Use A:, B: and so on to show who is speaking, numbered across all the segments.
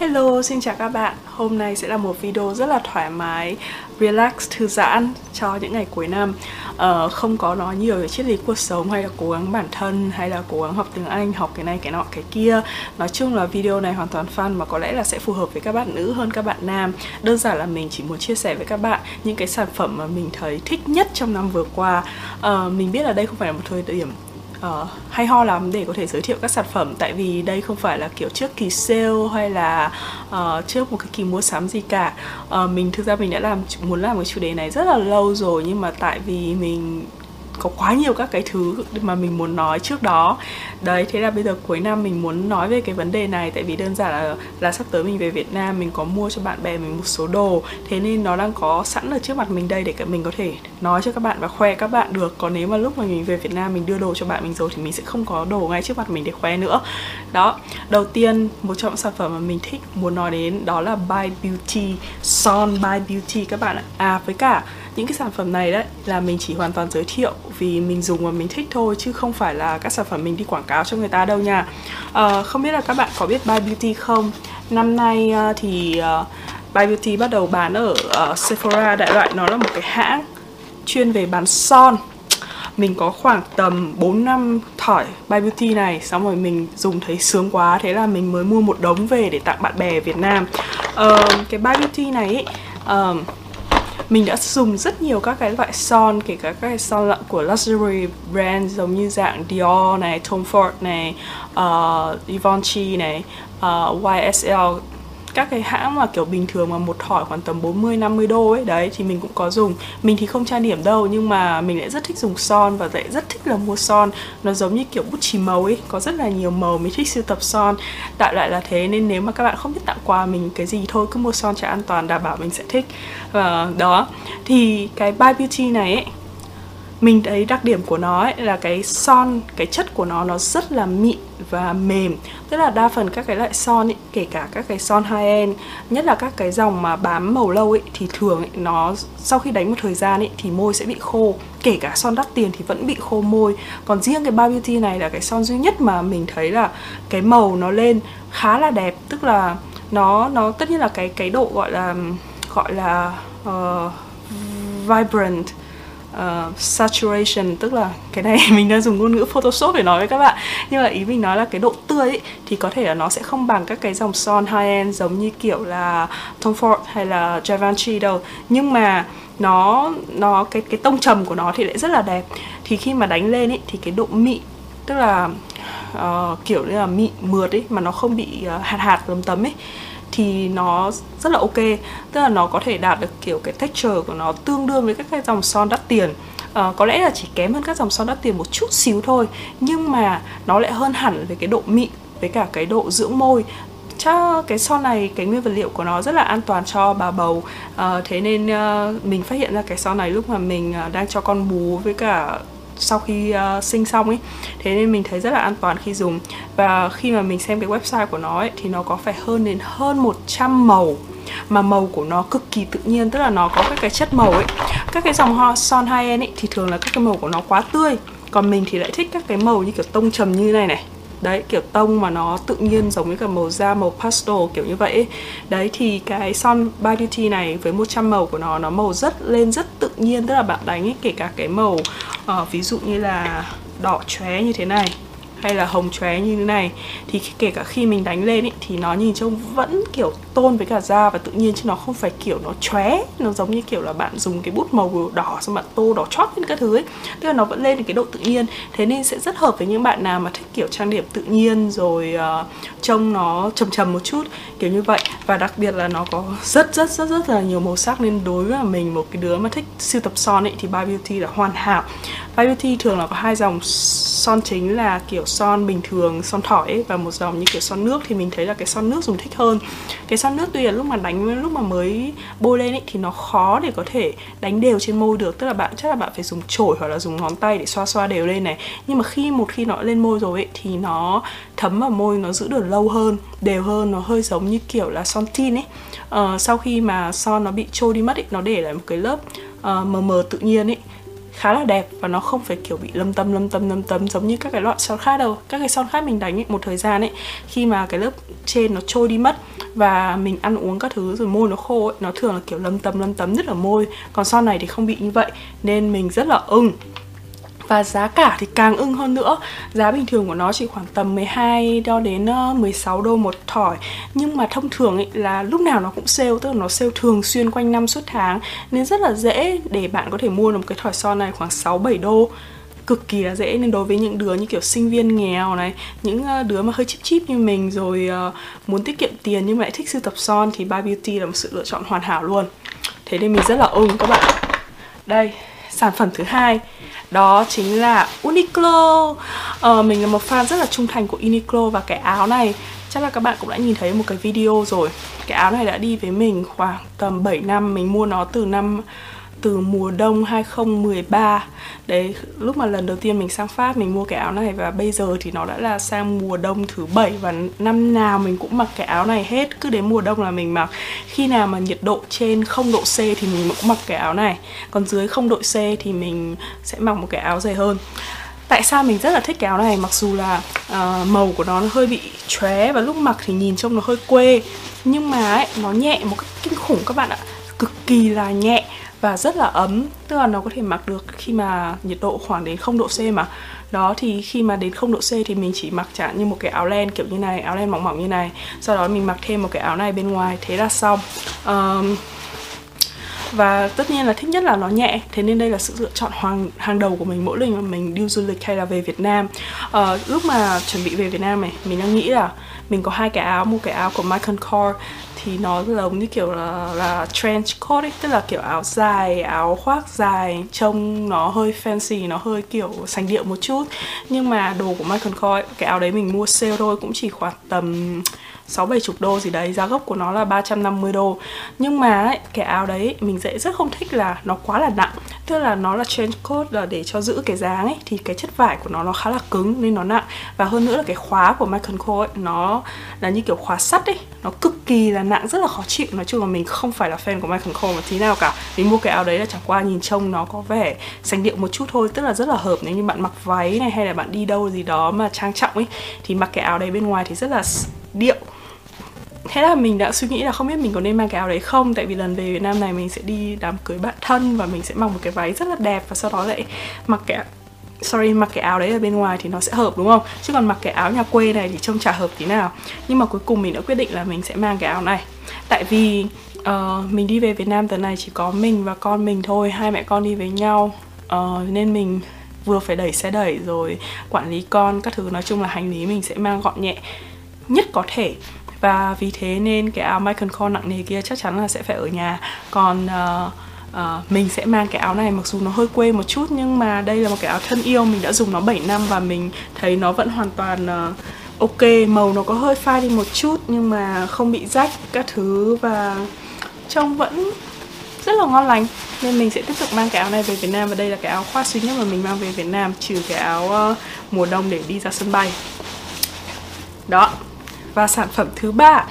A: Hello, xin chào các bạn. Hôm nay sẽ là một video rất là thoải mái, relax, thư giãn cho những ngày cuối năm. Uh, không có nói nhiều về triết lý cuộc sống hay là cố gắng bản thân hay là cố gắng học tiếng Anh, học cái này cái nọ cái kia. Nói chung là video này hoàn toàn fun mà có lẽ là sẽ phù hợp với các bạn nữ hơn các bạn nam. Đơn giản là mình chỉ muốn chia sẻ với các bạn những cái sản phẩm mà mình thấy thích nhất trong năm vừa qua. Uh, mình biết là đây không phải là một thời điểm uh, hay ho lắm để có thể giới thiệu các sản phẩm tại vì đây không phải là kiểu trước kỳ sale hay là uh, trước một cái kỳ mua sắm gì cả. Uh, mình thực ra mình đã làm muốn làm cái chủ đề này rất là lâu rồi nhưng mà tại vì mình có quá nhiều các cái thứ mà mình muốn nói trước đó. Đấy, thế là bây giờ cuối năm mình muốn nói về cái vấn đề này, tại vì đơn giản là là sắp tới mình về Việt Nam, mình có mua cho bạn bè mình một số đồ. Thế nên nó đang có sẵn ở trước mặt mình đây để mình có thể nói cho các bạn và khoe các bạn được. Còn nếu mà lúc mà mình về Việt Nam mình đưa đồ cho bạn mình rồi thì mình sẽ không có đồ ngay trước mặt mình để khoe nữa. Đó, đầu tiên, một trong sản phẩm mà mình thích muốn nói đến đó là By Beauty Son By Beauty các bạn ạ. À với cả những cái sản phẩm này đấy là mình chỉ hoàn toàn giới thiệu vì mình dùng và mình thích thôi chứ không phải là các sản phẩm mình đi quảng cáo cho người ta đâu nha. À, không biết là các bạn có biết By Beauty không? Năm nay uh, thì uh, By Beauty bắt đầu bán ở uh, Sephora đại loại nó là một cái hãng chuyên về bán son. Mình có khoảng tầm 4 năm thỏi By Beauty này xong rồi mình dùng thấy sướng quá thế là mình mới mua một đống về để tặng bạn bè Việt Nam. Uh, cái By Beauty này ý, uh, mình đã dùng rất nhiều các cái loại son kể cả các cái son của luxury brand giống như dạng Dior này, Tom Ford này, uh, Givenchy này, ờ, uh, YSL các cái hãng mà kiểu bình thường mà một thỏi khoảng tầm 40 50 đô ấy đấy thì mình cũng có dùng. Mình thì không trang điểm đâu nhưng mà mình lại rất thích dùng son và lại rất thích là mua son. Nó giống như kiểu bút chì màu ấy, có rất là nhiều màu mình thích sưu tập son. Đại loại là thế nên nếu mà các bạn không biết tặng quà mình cái gì thôi cứ mua son cho an toàn đảm bảo mình sẽ thích. Và đó thì cái By Beauty này ấy mình thấy đặc điểm của nó ấy là cái son cái chất của nó nó rất là mịn và mềm. Tức là đa phần các cái loại son ấy, kể cả các cái son high end nhất là các cái dòng mà bám màu lâu ấy thì thường ấy, nó sau khi đánh một thời gian ấy thì môi sẽ bị khô. Kể cả son đắt tiền thì vẫn bị khô môi. Còn riêng cái Bao Beauty này là cái son duy nhất mà mình thấy là cái màu nó lên khá là đẹp. Tức là nó nó tất nhiên là cái cái độ gọi là gọi là uh, vibrant uh, saturation tức là cái này mình đang dùng ngôn ngữ photoshop để nói với các bạn. Nhưng mà ý mình nói là cái độ tươi ấy, thì có thể là nó sẽ không bằng các cái dòng son high end giống như kiểu là Tom Ford hay là Givenchy đâu. Nhưng mà nó nó cái cái tông trầm của nó thì lại rất là đẹp. Thì khi mà đánh lên ấy thì cái độ mịn tức là uh, kiểu như là mịn mượt ấy mà nó không bị uh, hạt hạt lấm tấm ấy thì nó rất là ok. Tức là nó có thể đạt được kiểu cái texture của nó tương đương với các cái dòng son đắt tiền. À, có lẽ là chỉ kém hơn các dòng son đắt tiền một chút xíu thôi nhưng mà nó lại hơn hẳn về cái độ mịn với cả cái độ dưỡng môi. Cho cái son này cái nguyên vật liệu của nó rất là an toàn cho bà bầu. À, thế nên uh, mình phát hiện ra cái son này lúc mà mình uh, đang cho con bú với cả sau khi uh, sinh xong ấy. Thế nên mình thấy rất là an toàn khi dùng. Và khi mà mình xem cái website của nó ấy thì nó có phải hơn đến hơn 100 màu. Mà màu của nó cực kỳ tự nhiên tức là nó có các cái chất màu ấy. Các cái dòng hoa son high end ấy thì thường là các cái màu của nó quá tươi. Còn mình thì lại thích các cái màu như kiểu tông trầm như này này. Đấy kiểu tông mà nó tự nhiên giống với cả màu da màu pastel kiểu như vậy ấy. đấy thì cái son by beauty này với 100 màu của nó nó màu rất lên rất tự nhiên. Tức là bạn đánh ấy, kể cả cái màu à, ví dụ như là đỏ chóe như thế này hay là hồng chóe như thế này thì kể cả khi mình đánh lên ý, thì nó nhìn trông vẫn kiểu tôn với cả da và tự nhiên chứ nó không phải kiểu nó chóe. Nó giống như kiểu là bạn dùng cái bút màu đỏ xong bạn tô đỏ chót lên các thứ ấy. Tức là nó vẫn lên được cái độ tự nhiên. Thế nên sẽ rất hợp với những bạn nào mà thích kiểu trang điểm tự nhiên rồi uh, trông nó trầm trầm một chút kiểu như vậy. Và đặc biệt là nó có rất rất rất rất là nhiều màu sắc. Nên đối với mình một cái đứa mà thích siêu tập son ấy thì By Beauty là hoàn hảo. By Beauty thường là có hai dòng son chính là kiểu son bình thường son thỏi ấy, và một dòng như kiểu son nước. Thì mình thấy là cái son nước dùng thích hơn. Cái son nước tuy là lúc mà đánh lúc mà mới bôi lên ấy thì nó khó để có thể đánh đều trên môi được. Tức là bạn chắc là bạn phải dùng chổi hoặc là dùng ngón tay để xoa xoa đều lên này. Nhưng mà khi một khi nó lên môi rồi ấy thì nó thấm vào môi nó giữ được lâu hơn đều hơn nó hơi giống như kiểu là son tin ấy uh, ờ, sau khi mà son nó bị trôi đi mất ấy nó để lại một cái lớp uh, mờ mờ tự nhiên ấy khá là đẹp và nó không phải kiểu bị lâm tâm lâm tâm lâm tâm giống như các cái loại son khác đâu. Các cái son khác mình đánh ấy, một thời gian ấy khi mà cái lớp trên nó trôi đi mất và mình ăn uống các thứ rồi môi nó khô ấy, nó thường là kiểu lâm tâm lâm tấm nhất ở môi. Còn son này thì không bị như vậy nên mình rất là ưng và giá cả thì càng ưng hơn nữa. Giá bình thường của nó chỉ khoảng tầm 12 đo đến ờ, 16 đô một thỏi. Nhưng mà thông thường ấy là lúc nào nó cũng sale, Tức là nó sale thường xuyên quanh năm suốt tháng. Nên rất là dễ để bạn có thể mua được một cái thỏi son này khoảng 6-7 đô. Cực kỳ là dễ. Nên đối với những đứa như kiểu sinh viên nghèo này, những ờ, đứa mà hơi chip chip như mình rồi ờ, muốn tiết kiệm tiền nhưng mà lại thích sưu tập son thì Bar Beauty là một sự lựa chọn hoàn hảo luôn. Thế nên mình rất là ưng các bạn đây sản phẩm thứ hai đó chính là Uniqlo. Ờ, mình là một fan rất là trung thành của Uniqlo và cái áo này chắc là các bạn cũng đã nhìn thấy một cái video rồi. Cái áo này đã đi với mình khoảng tầm 7 năm mình mua nó từ năm từ mùa đông 2013 Đấy, lúc mà lần đầu tiên mình sang Pháp mình mua cái áo này và bây giờ thì nó đã là sang mùa đông thứ bảy và năm nào mình cũng mặc cái áo này hết. Cứ đến mùa đông là mình mặc. Khi nào mà nhiệt độ trên 0 độ C thì mình cũng mặc cái áo này. Còn dưới 0 độ C thì mình sẽ mặc một cái áo dày hơn. Tại sao mình rất là thích cái áo này? Mặc dù là uh, màu của nó, nó hơi bị chóe và lúc mặc thì nhìn trông nó hơi quê. Nhưng mà ấy, nó nhẹ một cách kinh khủng các bạn ạ. Cực kỳ là nhẹ và rất là ấm. Tức là nó có thể mặc được khi mà nhiệt độ khoảng đến 0 độ C mà. Đó thì khi mà đến 0 độ C thì mình chỉ mặc chẳng như một cái áo len kiểu như này áo len mỏng mỏng như này. Sau đó mình mặc thêm một cái áo này bên ngoài thế là xong. Um, và tất nhiên là thích nhất là nó nhẹ. Thế nên đây là sự lựa chọn hoàng hàng đầu của mình mỗi lần mà mình đi du lịch hay là về Việt Nam. Uh, lúc mà chuẩn bị về Việt Nam này mình đang nghĩ là mình có hai cái áo một cái áo của Michael Kors thì nó giống như kiểu là, là trench coat ấy tức là kiểu áo dài áo khoác dài trông nó hơi fancy nó hơi kiểu sành điệu một chút nhưng mà đồ của Michael Kors cái áo đấy mình mua sale thôi cũng chỉ khoảng tầm 6 70 đô gì đấy, giá gốc của nó là 350 đô. Nhưng mà ấy, cái áo đấy mình dễ rất không thích là nó quá là nặng. Tức là nó là trench coat là để cho giữ cái dáng ấy thì cái chất vải của nó nó khá là cứng nên nó nặng và hơn nữa là cái khóa của Michael Kors ấy, nó là như kiểu khóa sắt ấy, nó cực kỳ là nặng rất là khó chịu. Nói chung là mình không phải là fan của Michael Kors một tí nào cả. Mình mua cái áo đấy là chẳng qua nhìn trông nó có vẻ sành điệu một chút thôi, tức là rất là hợp nếu như bạn mặc váy này hay là bạn đi đâu gì đó mà trang trọng ấy thì mặc cái áo đấy bên ngoài thì rất là điệu thế là mình đã suy nghĩ là không biết mình có nên mang cái áo đấy không tại vì lần về Việt Nam này mình sẽ đi đám cưới bạn thân và mình sẽ mặc một cái váy rất là đẹp và sau đó lại mặc cái sorry mặc cái áo đấy ở bên ngoài thì nó sẽ hợp đúng không? Chứ còn mặc cái áo nhà quê này thì trông chả hợp tí nào. Nhưng mà cuối cùng mình đã quyết định là mình sẽ mang cái áo này. Tại vì uh, mình đi về Việt Nam tuần này chỉ có mình và con mình thôi hai mẹ con đi với nhau. Uh, nên mình vừa phải đẩy xe đẩy rồi quản lý con các thứ. Nói chung là hành lý mình sẽ mang gọn nhẹ nhất có thể và vì thế nên cái áo Michael Kors nặng nề kia chắc chắn là sẽ phải ở nhà. Còn uh, uh, mình sẽ mang cái áo này mặc dù nó hơi quê một chút nhưng mà đây là một cái áo thân yêu mình đã dùng nó 7 năm và mình thấy nó vẫn hoàn toàn uh, ok. Màu nó có hơi phai đi một chút nhưng mà không bị rách các thứ và trông vẫn rất là ngon lành. Nên mình sẽ tiếp tục mang cái áo này về Việt Nam và đây là cái áo khoác duy nhất mà mình mang về Việt Nam trừ cái áo uh, mùa đông để đi ra sân bay. Đó và sản phẩm thứ ba,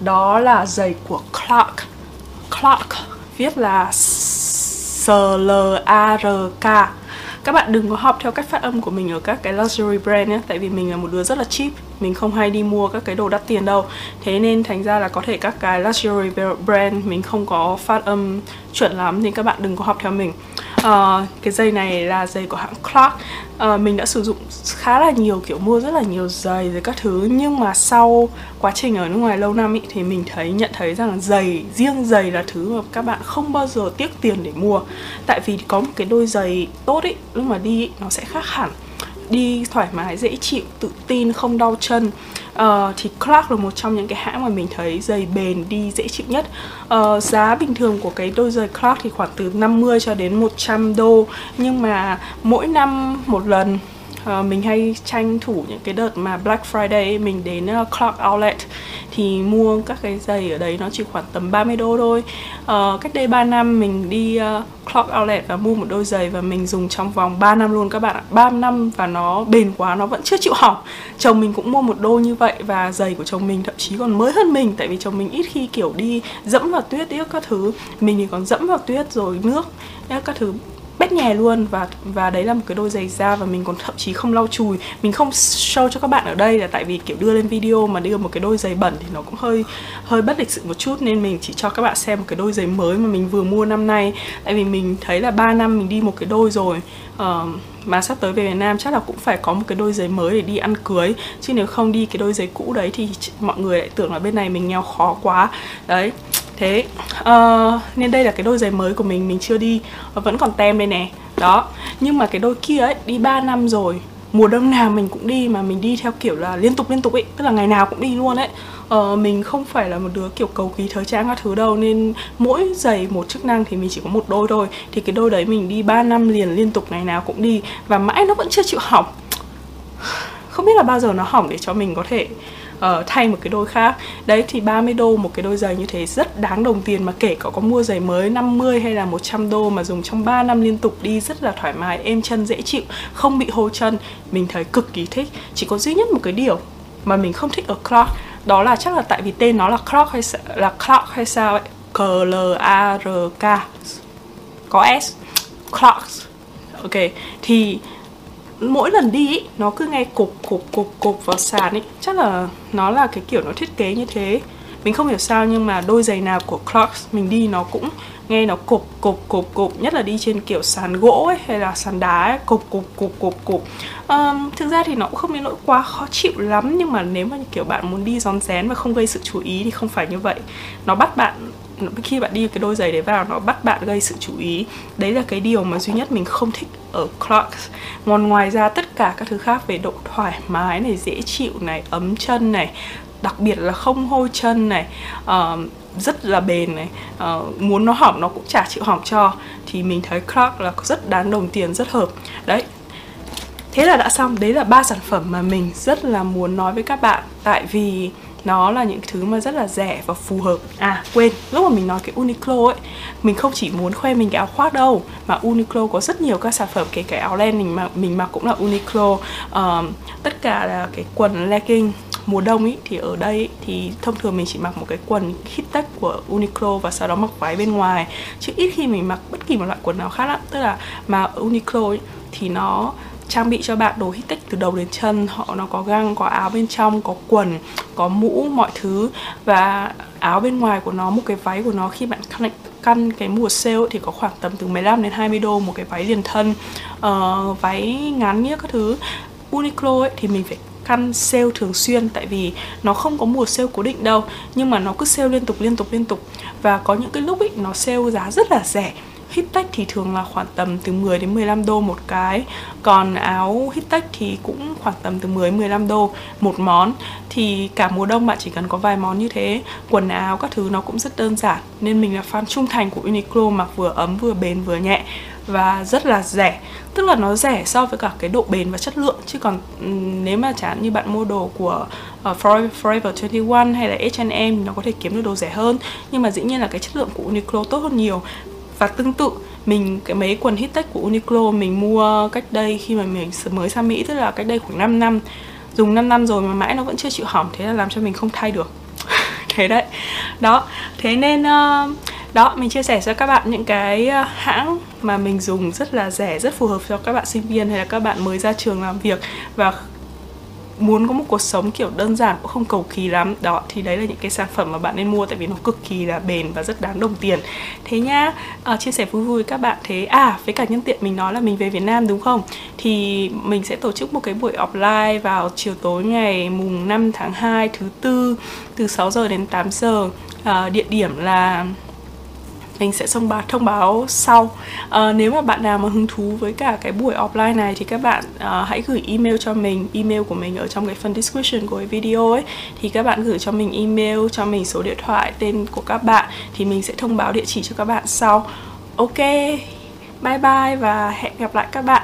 A: đó là giày của Clark. Clark, viết là S L A R K. Các bạn đừng có học theo cách phát âm của mình ở các cái luxury brand nhé, Tại vì mình là một đứa rất là cheap, Mình không hay đi mua các cái đồ đắt tiền đâu Thế nên thành ra là có thể các cái luxury brand Mình không có phát âm chuẩn lắm, Nên các bạn đừng có học theo mình uh, cái giày này là giày của hãng Clark. Uh, mình đã sử dụng khá là nhiều kiểu mua rất là nhiều giày rồi các thứ. Nhưng mà sau quá trình ở nước ngoài lâu năm ý, thì mình thấy nhận thấy rằng giày riêng giày là thứ mà các bạn không bao giờ tiếc tiền để mua. Tại vì có một cái đôi giày tốt ý lúc mà đi ý, nó sẽ khác hẳn. Đi thoải mái dễ chịu tự tin không đau chân uh, thì Clark là một trong những cái hãng mà mình thấy giày bền đi dễ chịu nhất. Uh, giá bình thường của cái đôi giày Clark thì khoảng từ 50 cho đến 100 đô. Nhưng mà mỗi năm một lần uh, mình hay tranh thủ những cái đợt mà Black Friday mình đến uh, Clark Outlet thì mua các cái giày ở đấy nó chỉ khoảng tầm 30 đô thôi. Uh, cách đây 3 năm mình đi uh, clock Outlet và mua một đôi giày và mình dùng trong vòng 3 năm luôn các bạn ạ. 3 năm và nó bền quá nó vẫn chưa chịu hỏng. Chồng mình cũng mua một đôi như vậy và giày của chồng mình thậm chí còn mới hơn mình tại vì chồng mình ít khi kiểu đi dẫm vào tuyết tiếc các thứ. Mình thì còn dẫm vào tuyết rồi nước các thứ bét nhè luôn và và đấy là một cái đôi giày da và mình còn thậm chí không lau chùi. Mình không show cho các bạn ở đây là tại vì kiểu đưa lên video mà đưa một cái đôi giày bẩn thì nó cũng hơi hơi bất lịch sự một chút nên mình chỉ cho các bạn xem một cái đôi giày mới mà mình vừa mua năm nay. Tại vì mình thấy là 3 năm mình đi một cái đôi rồi uh, mà sắp tới về Việt Nam chắc là cũng phải có một cái đôi giày mới để đi ăn cưới. Chứ nếu không đi cái đôi giày cũ đấy thì mọi người lại tưởng là bên này mình nghèo khó quá. Đấy thế uh, nên đây là cái đôi giày mới của mình mình chưa đi vẫn còn tem đây nè. Đó nhưng mà cái đôi kia ấy đi 3 năm rồi mùa đông nào mình cũng đi mà mình đi theo kiểu là liên tục liên tục ấy tức là ngày nào cũng đi luôn ấy. Ờ, mình không phải là một đứa kiểu cầu kỳ thời trang các thứ đâu nên mỗi giày một chức năng thì mình chỉ có một đôi thôi. Thì cái đôi đấy mình đi 3 năm liền liên tục ngày nào cũng đi và mãi nó vẫn chưa chịu hỏng. Không biết là bao giờ nó hỏng để cho mình có thể uh, thay một cái đôi khác. Đấy thì 30 đô một cái đôi giày như thế rất đáng đồng tiền mà kể cả có mua giày mới 50 hay là 100 đô mà dùng trong 3 năm liên tục đi rất là thoải mái êm chân dễ chịu không bị hô chân. Mình thấy cực kỳ thích. Chỉ có duy nhất một cái điều mà mình không thích ở Clark đó là chắc là tại vì tên nó là Clark hay là Clark hay sao ấy? C L A R K. Có S. Crocs. Ok thì mỗi lần đi ý, nó cứ nghe cục cục cục cục vào sàn ấy chắc là nó là cái kiểu nó thiết kế như thế. Mình không hiểu sao nhưng mà đôi giày nào của Clarks mình đi nó cũng nghe nó cục cục cục cục. Nhất là đi trên kiểu sàn gỗ ấy hay là sàn đá ấy, cục cục cục cục cục. Um, thực ra thì nó cũng không đến nỗi quá khó chịu lắm nhưng mà nếu mà kiểu bạn muốn đi rón rén và không gây sự chú ý thì không phải như vậy. Nó bắt bạn khi bạn đi cái đôi giày đấy vào nó bắt bạn gây sự chú ý. Đấy là cái điều mà duy nhất mình không thích ở Clarks còn ngoài ra tất cả các thứ khác về độ thoải mái này dễ chịu này ấm chân này đặc biệt là không hôi chân này uh, rất là bền này uh, muốn nó hỏng nó cũng chả chịu hỏng cho. Thì mình thấy Clark là rất đáng đồng tiền rất hợp. Đấy. Thế là đã xong. Đấy là ba sản phẩm mà mình rất là muốn nói với các bạn. Tại vì nó là những thứ mà rất là rẻ và phù hợp. À. Quên lúc mà mình nói cái Uniqlo ấy mình không chỉ muốn khoe mình cái áo khoác đâu mà Uniqlo có rất nhiều các sản phẩm kể cả áo len mình mặc mình mặc cũng là Uniqlo. Um, tất cả là cái quần legging mùa đông ý, thì ở đây ý, thì thông thường mình chỉ mặc một cái quần hit tech của Uniqlo và sau đó mặc váy bên ngoài. Chứ ít khi mình mặc bất kỳ một loại quần nào khác lắm. Tức là mà Uniqlo ý, thì nó trang bị cho bạn đồ hít tích từ đầu đến chân. Họ nó có găng có áo bên trong có quần có mũ mọi thứ. Và áo bên ngoài của nó một cái váy của nó khi bạn căn, căn cái mùa sale thì có khoảng tầm từ 15 đến 20 đô một cái váy liền thân. Uh, váy ngắn nghĩa các thứ. Uniqlo ấy thì mình phải căn sale thường xuyên tại vì nó không có mùa sale cố định đâu. Nhưng mà nó cứ sale liên tục liên tục liên tục. Và có những cái lúc ấy nó sale giá rất là rẻ hít tách thì thường là khoảng tầm từ 10 đến 15 đô một cái. Còn áo hít tách thì cũng khoảng tầm từ 10 đến 15 đô một món. Thì cả mùa đông bạn chỉ cần có vài món như thế. Quần áo các thứ nó cũng rất đơn giản. Nên mình là fan trung thành của Uniqlo mặc vừa ấm vừa bền vừa nhẹ. Và rất là rẻ. Tức là nó rẻ so với cả cái độ bền và chất lượng. Chứ còn ừ, nếu mà chẳng như bạn mua đồ của uh, Forever, Forever 21 hay là H&M nó có thể kiếm được đồ rẻ hơn. Nhưng mà dĩ nhiên là cái chất lượng của Uniqlo tốt hơn nhiều và tương tự mình cái mấy quần hit tech của Uniqlo mình mua cách đây khi mà mình mới sang Mỹ tức là cách đây khoảng 5 năm. Dùng 5 năm rồi mà mãi nó vẫn chưa chịu hỏng thế là làm cho mình không thay được. Thế đấy. Đó. Thế nên uh, đó mình chia sẻ cho các bạn những cái ờ, hãng mà mình dùng rất là rẻ rất phù hợp cho các bạn sinh viên hay là các bạn mới ra trường làm việc. Và muốn có một cuộc sống kiểu đơn giản cũng không cầu kỳ lắm. Đó thì đấy là những cái sản phẩm mà bạn nên mua tại vì nó cực kỳ là bền và rất đáng đồng tiền. Thế nhá à, ờ, chia sẻ vui vui với các bạn thế. À với cả nhân tiện mình nói là mình về Việt Nam đúng không? Thì mình sẽ tổ chức một cái buổi offline vào chiều tối ngày mùng 5 tháng 2 thứ tư từ 6 giờ đến 8 giờ. À, địa điểm là mình sẽ thông báo thông báo sau. À, nếu mà bạn nào mà hứng thú với cả cái buổi offline này thì các bạn à, hãy gửi email cho mình. Email của mình ở trong cái phần description của cái video ấy. Thì các bạn gửi cho mình email cho mình số điện thoại tên của các bạn thì mình sẽ thông báo địa chỉ cho các bạn sau. Ok bye bye và hẹn gặp lại các bạn.